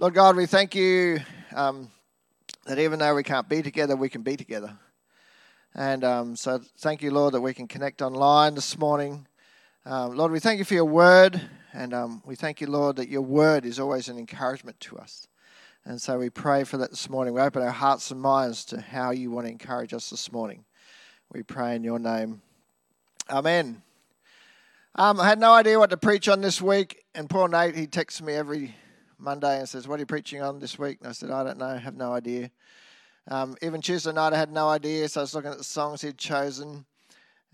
Lord God, we thank you um, that even though we can't be together, we can be together. And um, so thank you, Lord, that we can connect online this morning. Um, Lord, we thank you for your word. And um, we thank you, Lord, that your word is always an encouragement to us. And so we pray for that this morning. We open our hearts and minds to how you want to encourage us this morning. We pray in your name. Amen. Um, I had no idea what to preach on this week, and poor Nate, he texts me every Monday and says, What are you preaching on this week? And I said, I don't know, have no idea. Um, even Tuesday night, I had no idea, so I was looking at the songs he'd chosen,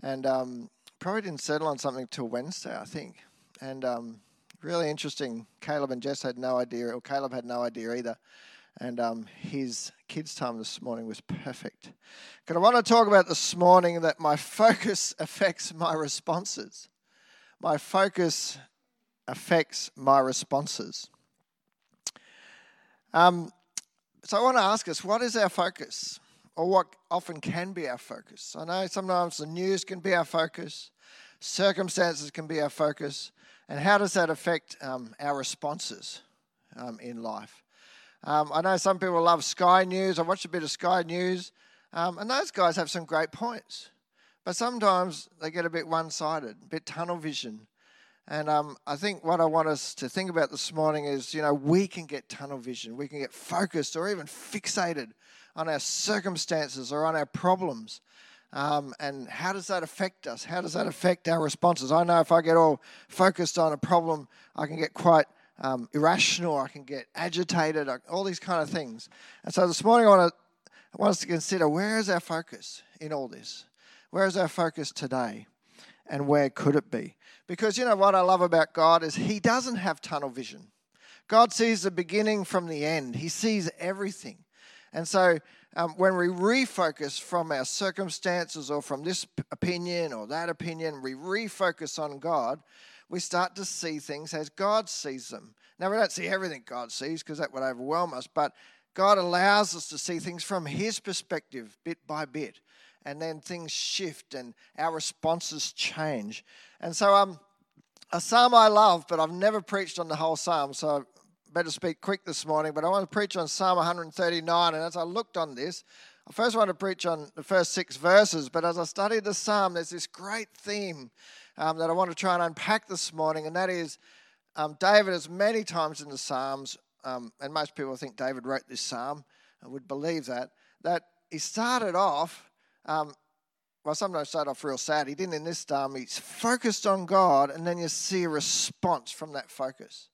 and um, probably didn't settle on something till Wednesday, I think. And um, really interesting. Caleb and Jess had no idea, or Caleb had no idea either. And um, his kids' time this morning was perfect. Because I want to talk about this morning that my focus affects my responses. My focus affects my responses. Um, so I want to ask us what is our focus? Or what often can be our focus? I know sometimes the news can be our focus, circumstances can be our focus, and how does that affect um, our responses um, in life? Um, I know some people love Sky News. I watch a bit of Sky News, um, and those guys have some great points. But sometimes they get a bit one sided, a bit tunnel vision. And um, I think what I want us to think about this morning is you know, we can get tunnel vision, we can get focused or even fixated on our circumstances or on our problems. Um, and how does that affect us? How does that affect our responses? I know if I get all focused on a problem, I can get quite um, irrational, I can get agitated, all these kind of things. And so this morning, I want, to, I want us to consider where is our focus in all this? Where is our focus today? And where could it be? Because you know what I love about God is He doesn't have tunnel vision. God sees the beginning from the end, He sees everything. And so um, when we refocus from our circumstances or from this opinion or that opinion, we refocus on God, we start to see things as God sees them. Now, we don't see everything God sees because that would overwhelm us, but God allows us to see things from His perspective, bit by bit. And then things shift and our responses change. And so, um, a psalm I love, but I've never preached on the whole psalm, so I better speak quick this morning, but I want to preach on Psalm 139. And as I looked on this, I first want to preach on the first six verses, but as I studied the psalm, there's this great theme um, that I want to try and unpack this morning, and that is um, David, as many times in the Psalms, um, and most people think David wrote this psalm, I would believe that, that he started off, um, well, sometimes start off real sad. He didn't in this psalm. He's focused on God, and then you see a response from that focus.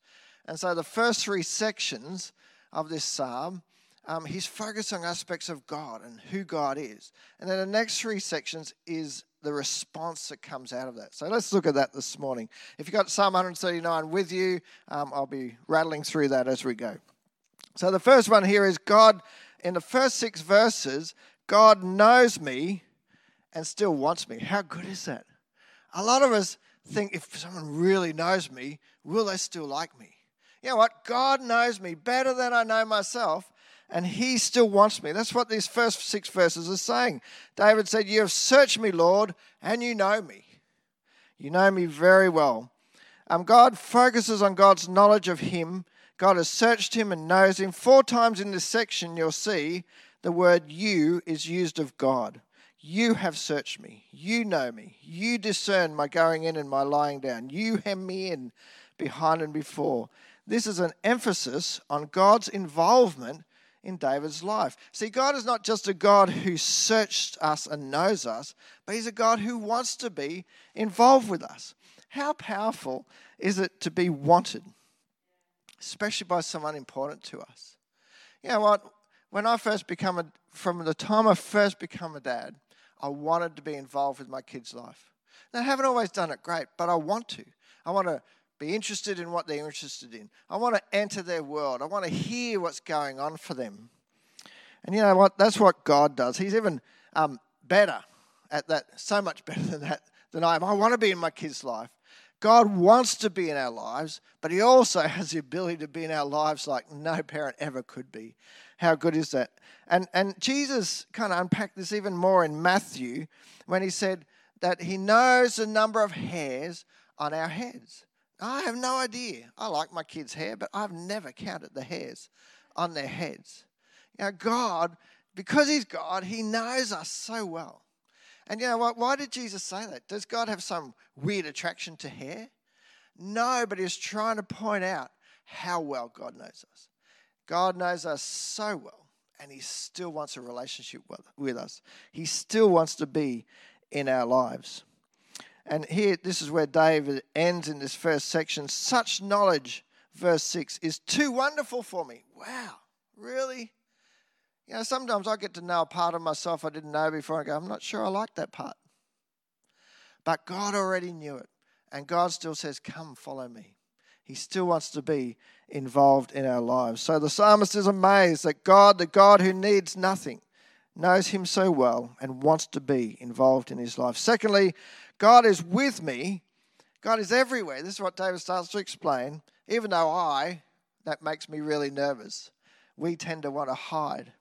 And so the first three sections of this psalm, um, he's focused on aspects of God and who God is. And then the next three sections is the response that comes out of that. So let's look at that this morning. If you've got Psalm 139 with you, um, I'll be rattling through that as we go. So the first one here is God, in the first six verses, God knows me and still wants me. How good is that? A lot of us think if someone really knows me, will they still like me? you know what? God knows me better than I know myself, and He still wants me. That's what these first six verses are saying. David said, You have searched me, Lord, and you know me. You know me very well. Um, God focuses on God's knowledge of Him. God has searched Him and knows Him. Four times in this section, you'll see the word you is used of God. You have searched me. You know me. You discern my going in and my lying down. You hem me in behind and before. This is an emphasis on God's involvement in David's life. See, God is not just a God who searched us and knows us, but He's a God who wants to be involved with us. How powerful is it to be wanted, especially by someone important to us? You know what? When I first become a, from the time I first become a dad, I wanted to be involved with my kids' life. Now, I haven't always done it great, but I want to. I want to be interested in what they're interested in. I want to enter their world. I want to hear what's going on for them. And you know what? That's what God does. He's even um, better at that, so much better than that than I am. I want to be in my kids' life. God wants to be in our lives, but He also has the ability to be in our lives like no parent ever could be. How good is that? And and Jesus kind of unpacked this even more in Matthew when he said that He knows the number of hairs on our heads. I have no idea. I like my kids' hair, but I've never counted the hairs on their heads. Now, God, because He's God, He knows us so well. And you know what? Why did Jesus say that? Does God have some weird attraction to hair? No, but He's trying to point out how well God knows us. God knows us so well, and He still wants a relationship with us. He still wants to be in our lives. And here, this is where David ends in this first section. Such knowledge, verse 6, is too wonderful for me. Wow, really? You know, sometimes I get to know a part of myself I didn't know before. I go, I'm not sure I like that part. But God already knew it. And God still says, Come, follow me. He still wants to be involved in our lives. So the psalmist is amazed that God, the God who needs nothing, knows him so well and wants to be involved in his life. Secondly, God is with me. God is everywhere. This is what David starts to explain. Even though I, that makes me really nervous, we tend to want to hide.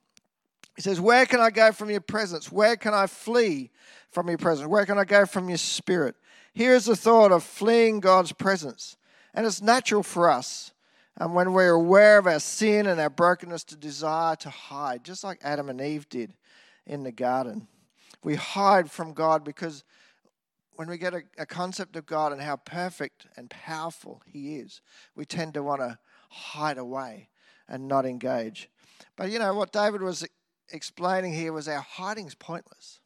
He says, Where can I go from your presence? Where can I flee from your presence? Where can I go from your spirit? Here is the thought of fleeing God's presence. And it's natural for us and when we're aware of our sin and our brokenness to desire to hide, just like Adam and Eve did in the garden. We hide from God because when we get a, a concept of God and how perfect and powerful He is, we tend to want to hide away and not engage. But you know what David was explaining here was our hiding's pointless.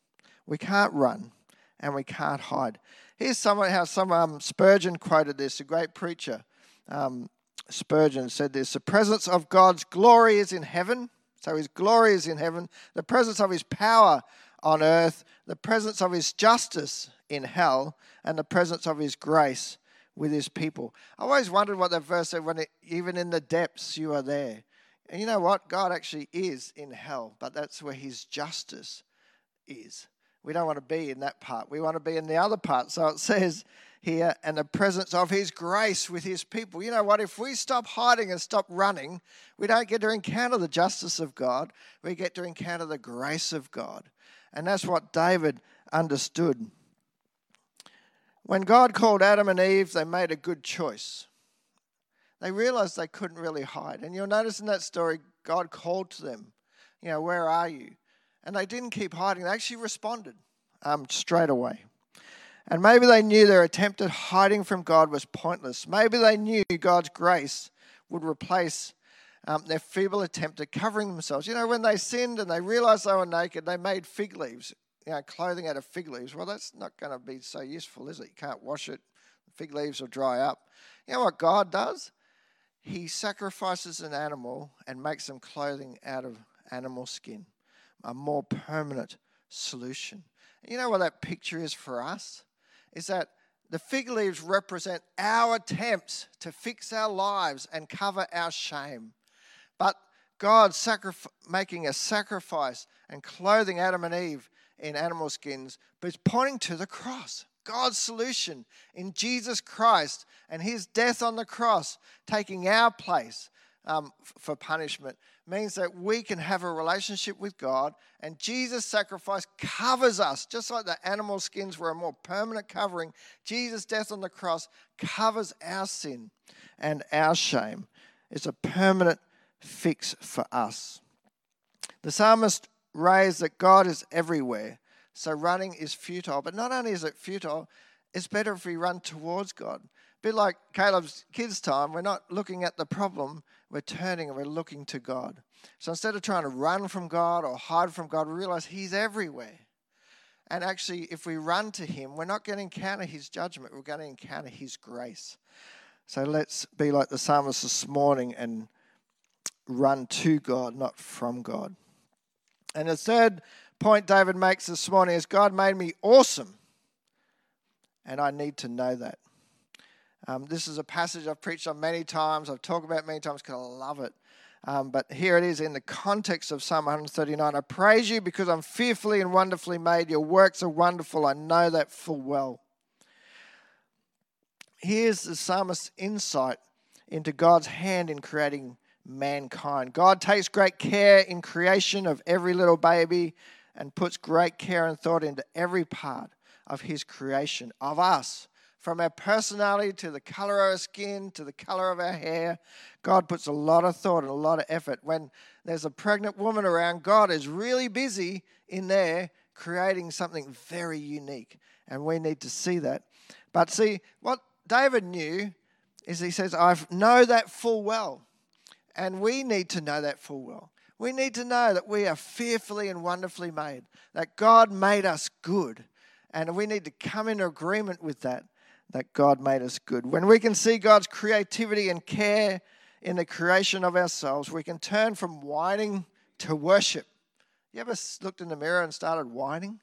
We can't run and we can't hide. Here's how some um, Spurgeon quoted this, a great preacher. Um, Spurgeon said this: "The presence of God's glory is in heaven." So his glory is in heaven, the presence of his power on earth, the presence of his justice in hell, and the presence of his grace with his people. I always wondered what that verse said when it, even in the depths you are there. And you know what? God actually is in hell, but that's where his justice is. We don't want to be in that part. We want to be in the other part. So it says here, and the presence of his grace with his people. You know what? If we stop hiding and stop running, we don't get to encounter the justice of God. We get to encounter the grace of God. And that's what David understood. When God called Adam and Eve, they made a good choice. They realized they couldn't really hide. And you'll notice in that story, God called to them, You know, where are you? And they didn't keep hiding, they actually responded um, straight away. And maybe they knew their attempt at hiding from God was pointless. Maybe they knew God's grace would replace um, their feeble attempt at covering themselves. You know, when they sinned and they realized they were naked, they made fig leaves, you know, clothing out of fig leaves. Well, that's not going to be so useful, is it? You can't wash it, The fig leaves will dry up. You know what God does? He sacrifices an animal and makes some clothing out of animal skin, a more permanent solution. You know what that picture is for us? is that the fig leaves represent our attempts to fix our lives and cover our shame. But God sacrif- making a sacrifice and clothing Adam and Eve in animal skins, but it's pointing to the cross. God's solution in Jesus Christ and his death on the cross, taking our place um, for punishment means that we can have a relationship with God, and Jesus' sacrifice covers us, just like the animal skins were a more permanent covering. Jesus' death on the cross covers our sin and our shame. It's a permanent fix for us. The psalmist raised that God is everywhere, so running is futile. But not only is it futile, it's better if we run towards God bit like Caleb's kids' time, we're not looking at the problem, we're turning and we're looking to God. So instead of trying to run from God or hide from God, we realize He's everywhere. And actually, if we run to Him, we're not going to encounter His judgment, we're going to encounter His grace. So let's be like the psalmist this morning and run to God, not from God. And the third point David makes this morning is God made me awesome. And I need to know that. Um, this is a passage I've preached on many times. I've talked about many times because I love it. Um, but here it is in the context of Psalm 139. I praise you because I'm fearfully and wonderfully made. Your works are wonderful. I know that full well. Here's the psalmist's insight into God's hand in creating mankind. God takes great care in creation of every little baby and puts great care and thought into every part of his creation, of us From our personality to the color of our skin to the color of our hair, God puts a lot of thought and a lot of effort. When there's a pregnant woman around, God is really busy in there creating something very unique. And we need to see that. But see, what David knew is he says, I know that full well. And we need to know that full well. We need to know that we are fearfully and wonderfully made, that God made us good. And we need to come into agreement with that, that God made us good. When we can see God's creativity and care in the creation of ourselves, we can turn from whining to worship. You ever looked in the mirror and started whining?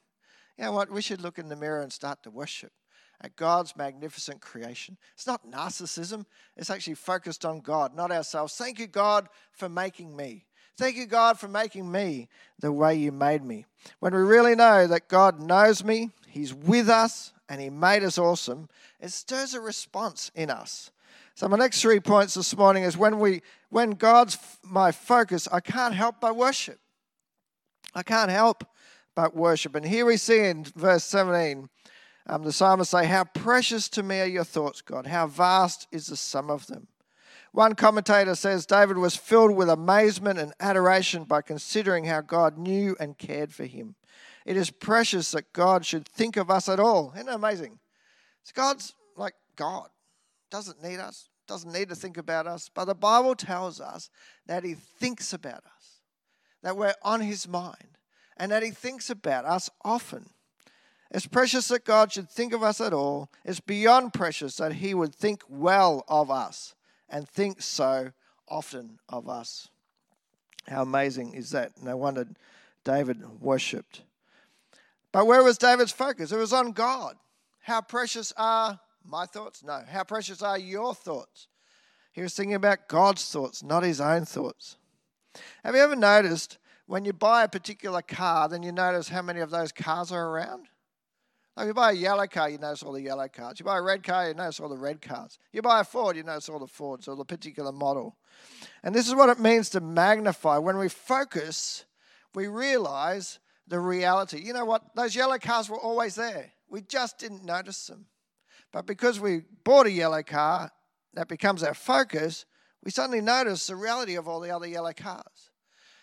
You know what? We should look in the mirror and start to worship at God's magnificent creation. It's not narcissism, it's actually focused on God, not ourselves. Thank you, God, for making me. Thank you, God, for making me the way you made me. When we really know that God knows me, He's with us, and He made us awesome, it stirs a response in us. So my next three points this morning is when we when God's my focus, I can't help but worship. I can't help but worship. And here we see in verse 17, um, the psalmist say, How precious to me are your thoughts, God. How vast is the sum of them. One commentator says David was filled with amazement and adoration by considering how God knew and cared for him. It is precious that God should think of us at all. Isn't that amazing? So God's like God, doesn't need us, doesn't need to think about us, but the Bible tells us that He thinks about us, that we're on His mind, and that He thinks about us often. It's precious that God should think of us at all. It's beyond precious that He would think well of us and thinks so often of us. How amazing is that? No wonder David worshipped. But where was David's focus? It was on God. How precious are my thoughts? No. How precious are your thoughts? He was thinking about God's thoughts, not his own thoughts. Have you ever noticed when you buy a particular car, then you notice how many of those cars are around? Like you buy a yellow car, you notice all the yellow cars. You buy a red car, you notice all the red cars. You buy a Ford, you notice all the Fords or the particular model. And this is what it means to magnify. When we focus, we realize the reality. You know what? Those yellow cars were always there. We just didn't notice them. But because we bought a yellow car, that becomes our focus, we suddenly notice the reality of all the other yellow cars.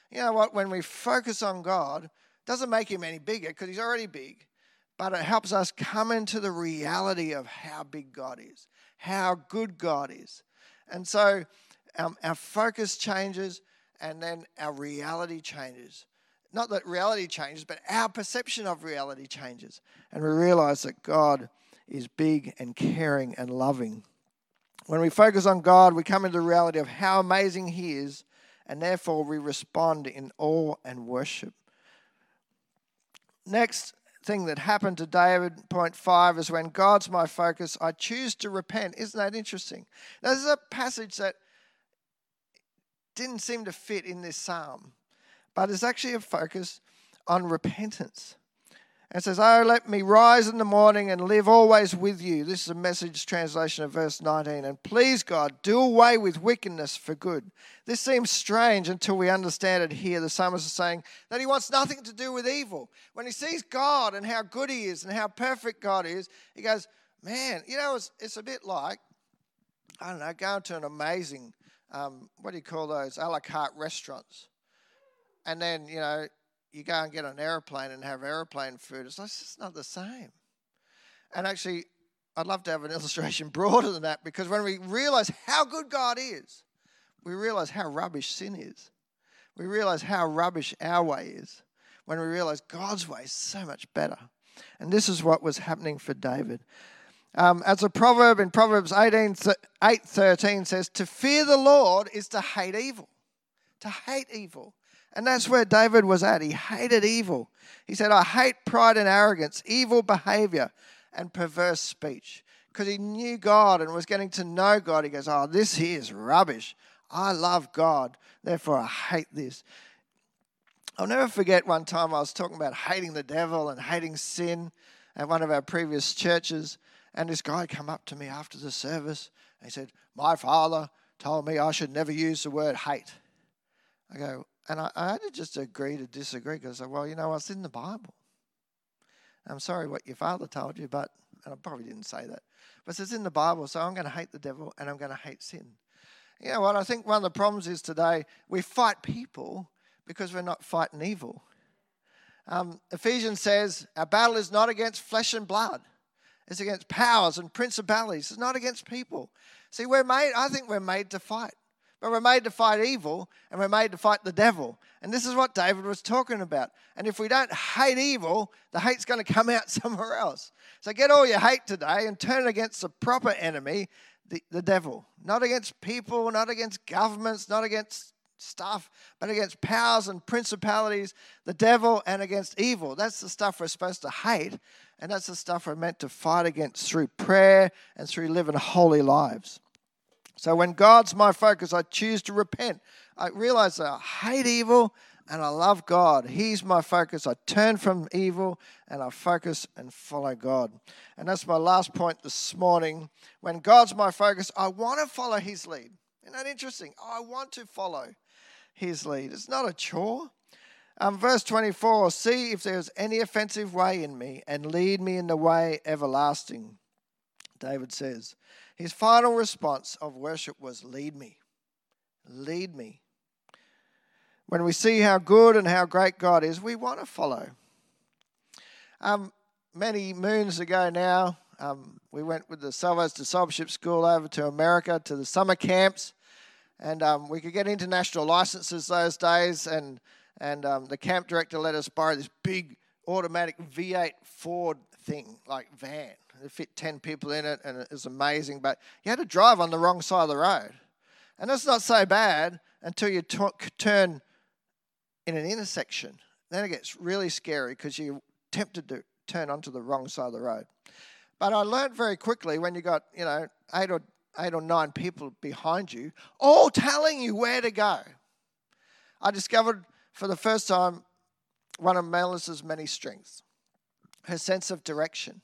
You know what? When we focus on God, doesn't make him any bigger because he's already big but it helps us come into the reality of how big God is, how good God is. And so um, our focus changes and then our reality changes. Not that reality changes, but our perception of reality changes. And we realize that God is big and caring and loving. When we focus on God, we come into the reality of how amazing He is, and therefore we respond in awe and worship. Next, thing that happened to David, point five, is when God's my focus, I choose to repent. Isn't that interesting? Now, this is a passage that didn't seem to fit in this psalm, but it's actually a focus on repentance. It says, Oh, let me rise in the morning and live always with you. This is a message translation of verse 19. And please, God, do away with wickedness for good. This seems strange until we understand it here. The psalmist is saying that he wants nothing to do with evil. When he sees God and how good he is and how perfect God is, he goes, Man, you know, it's, it's a bit like, I don't know, going to an amazing, um, what do you call those, a la carte restaurants. And then, you know, you go and get an aeroplane and have aeroplane food. It's just not the same. And actually, I'd love to have an illustration broader than that because when we realize how good God is, we realize how rubbish sin is. We realize how rubbish our way is when we realize God's way is so much better. And this is what was happening for David. Um, as a proverb in Proverbs 18, 8 13 says, To fear the Lord is to hate evil. To hate evil. And that's where David was at. He hated evil. He said, I hate pride and arrogance, evil behavior, and perverse speech. Because he knew God and was getting to know God. He goes, Oh, this here is rubbish. I love God, therefore I hate this. I'll never forget one time I was talking about hating the devil and hating sin at one of our previous churches. And this guy came up to me after the service and he said, My father told me I should never use the word hate. I go, and I, I, had to just agree to disagree because I said, well, you know, it's in the Bible. I'm sorry what your father told you, but I probably didn't say that. But it's in the Bible, so I'm going to hate the devil and I'm going to hate sin. You know what? I think one of the problems is today we fight people because we're not fighting evil. Um, Ephesians says our battle is not against flesh and blood, it's against powers and principalities. It's not against people. See, we're made, I think we're made to fight. But we're made to fight evil and we're made to fight the devil. And this is what David was talking about. And if we don't hate evil, the hate's going to come out somewhere else. So get all your hate today and turn it against the proper enemy, the, the devil. Not against people, not against governments, not against stuff, but against powers and principalities, the devil, and against evil. That's the stuff we're supposed to hate. And that's the stuff we're meant to fight against through prayer and through living holy lives. So when God's my focus, I choose to repent. I realize that I hate evil and I love God. He's my focus. I turn from evil and I focus and follow God. And that's my last point this morning. When God's my focus, I want to follow His lead. Isn't that interesting? I want to follow His lead. It's not a chore. Um, verse 24 See if there's any offensive way in me and lead me in the way everlasting. David says. His final response of worship was, Lead me. Lead me. When we see how good and how great God is, we want to follow. Um, many moons ago now, um, we went with the Salvos Discipleship School over to America to the summer camps, and um, we could get international licenses those days. And and um, the camp director let us borrow this big automatic V8 Ford thing, like van. It fit 10 people in it, and it was amazing. But you had to drive on the wrong side of the road. And that's not so bad until you t- turn in an intersection. Then it gets really scary because you're tempted to turn onto the wrong side of the road. But I learned very quickly when you got, you know, eight or eight or nine people behind you, all telling you where to go. I discovered for the first time one of Melissa's many strengths her sense of direction.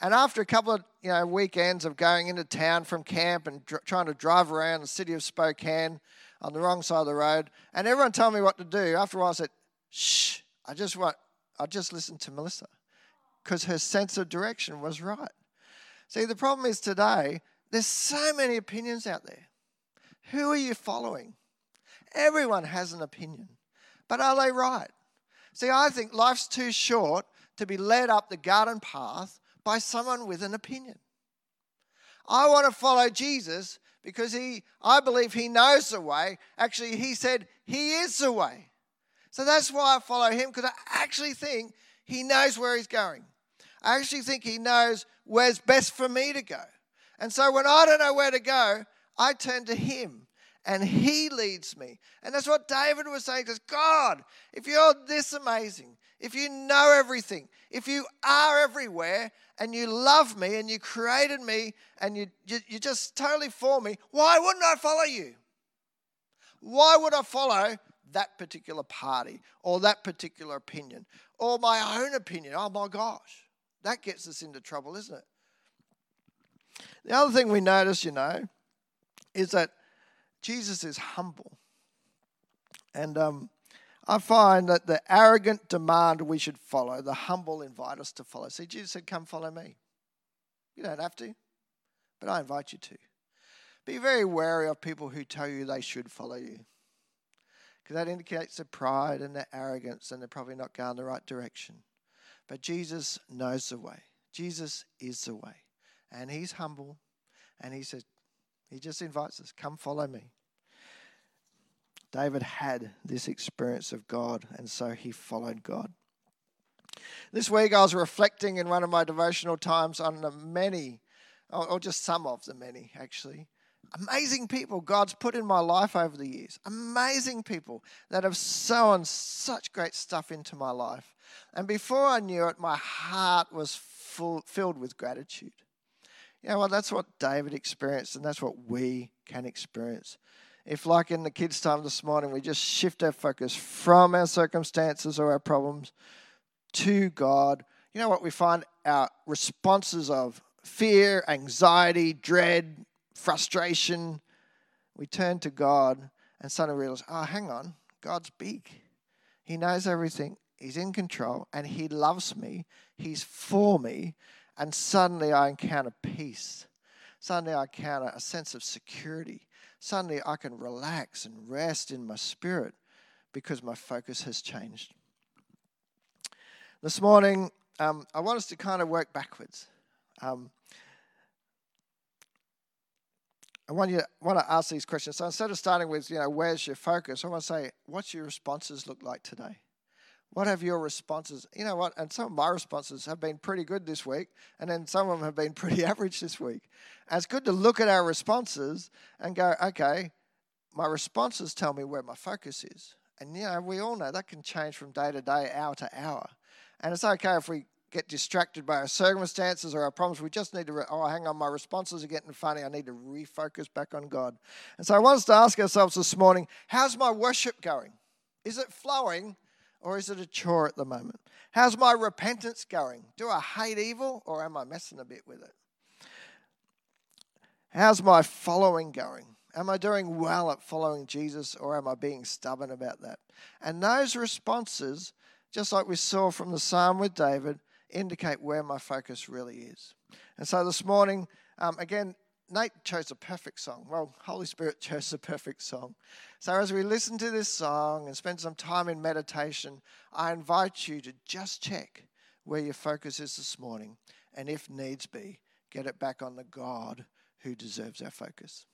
And after a couple of you know weekends of going into town from camp and dr- trying to drive around the city of Spokane on the wrong side of the road, and everyone told me what to do. After a while, I said, "Shh! I just want, I just listened to Melissa, because her sense of direction was right." See, the problem is today there's so many opinions out there. Who are you following? Everyone has an opinion, but are they right? See, I think life's too short to be led up the garden path by someone with an opinion. I want to follow Jesus because he I believe he knows the way. Actually, he said he is the way. So that's why I follow him because I actually think he knows where he's going. I actually think he knows where's best for me to go. And so when I don't know where to go, I turn to him and he leads me. And that's what David was saying because God, if you're this amazing, if you know everything, if you are everywhere and you love me and you created me and you, you, you just totally for me, why wouldn't I follow you? Why would I follow that particular party or that particular opinion or my own opinion? Oh my gosh, that gets us into trouble, isn't it? The other thing we notice, you know, is that Jesus is humble. And um, I find that the arrogant demand we should follow, the humble invite us to follow. See, Jesus said, Come follow me. You don't have to, but I invite you to. Be very wary of people who tell you they should follow you. Because that indicates their pride and their arrogance, and they're probably not going the right direction. But Jesus knows the way. Jesus is the way. And he's humble. And he says, he just invites us, come follow me. David had this experience of God, and so he followed God. This week I was reflecting in one of my devotional times on the many, or just some of the many actually, amazing people God's put in my life over the years. Amazing people that have sown such great stuff into my life. And before I knew it, my heart was full, filled with gratitude. You know, well, that's what David experienced, and that's what we can experience if, like in the kids' time this morning, we just shift our focus from our circumstances or our problems to God, you know what we find? Our responses of fear, anxiety, dread, frustration, we turn to God and suddenly realize, oh, hang on, God's big. He knows everything, He's in control, and He loves me, He's for me, And suddenly I encounter peace. Suddenly I encounter a sense of security. Suddenly I can relax and rest in my spirit because my focus has changed. This morning, um, I want us to kind of work backwards. Um, I want you to, want to ask these questions. So instead of starting with, you know, where's your focus, I want to say, what's your responses look like today? What have your responses? You know what? And some of my responses have been pretty good this week, and then some of them have been pretty average this week. And it's good to look at our responses and go, okay, my responses tell me where my focus is. And you know, we all know that can change from day to day, hour to hour. And it's okay if we get distracted by our circumstances or our problems. We just need to, re- oh, hang on, my responses are getting funny. I need to refocus back on God. And so I want us to ask ourselves this morning how's my worship going? Is it flowing or is it a chore at the moment? How's my repentance going? Do I hate evil or am I messing a bit with it? How's my following going? Am I doing well at following Jesus or am I being stubborn about that? And those responses, just like we saw from the psalm with David, indicate where my focus really is. And so this morning, um, again, Nate chose a perfect song. Well, Holy Spirit chose a perfect song. So as we listen to this song and spend some time in meditation, I invite you to just check where your focus is this morning. And if needs be, get it back on the God who deserves our focus.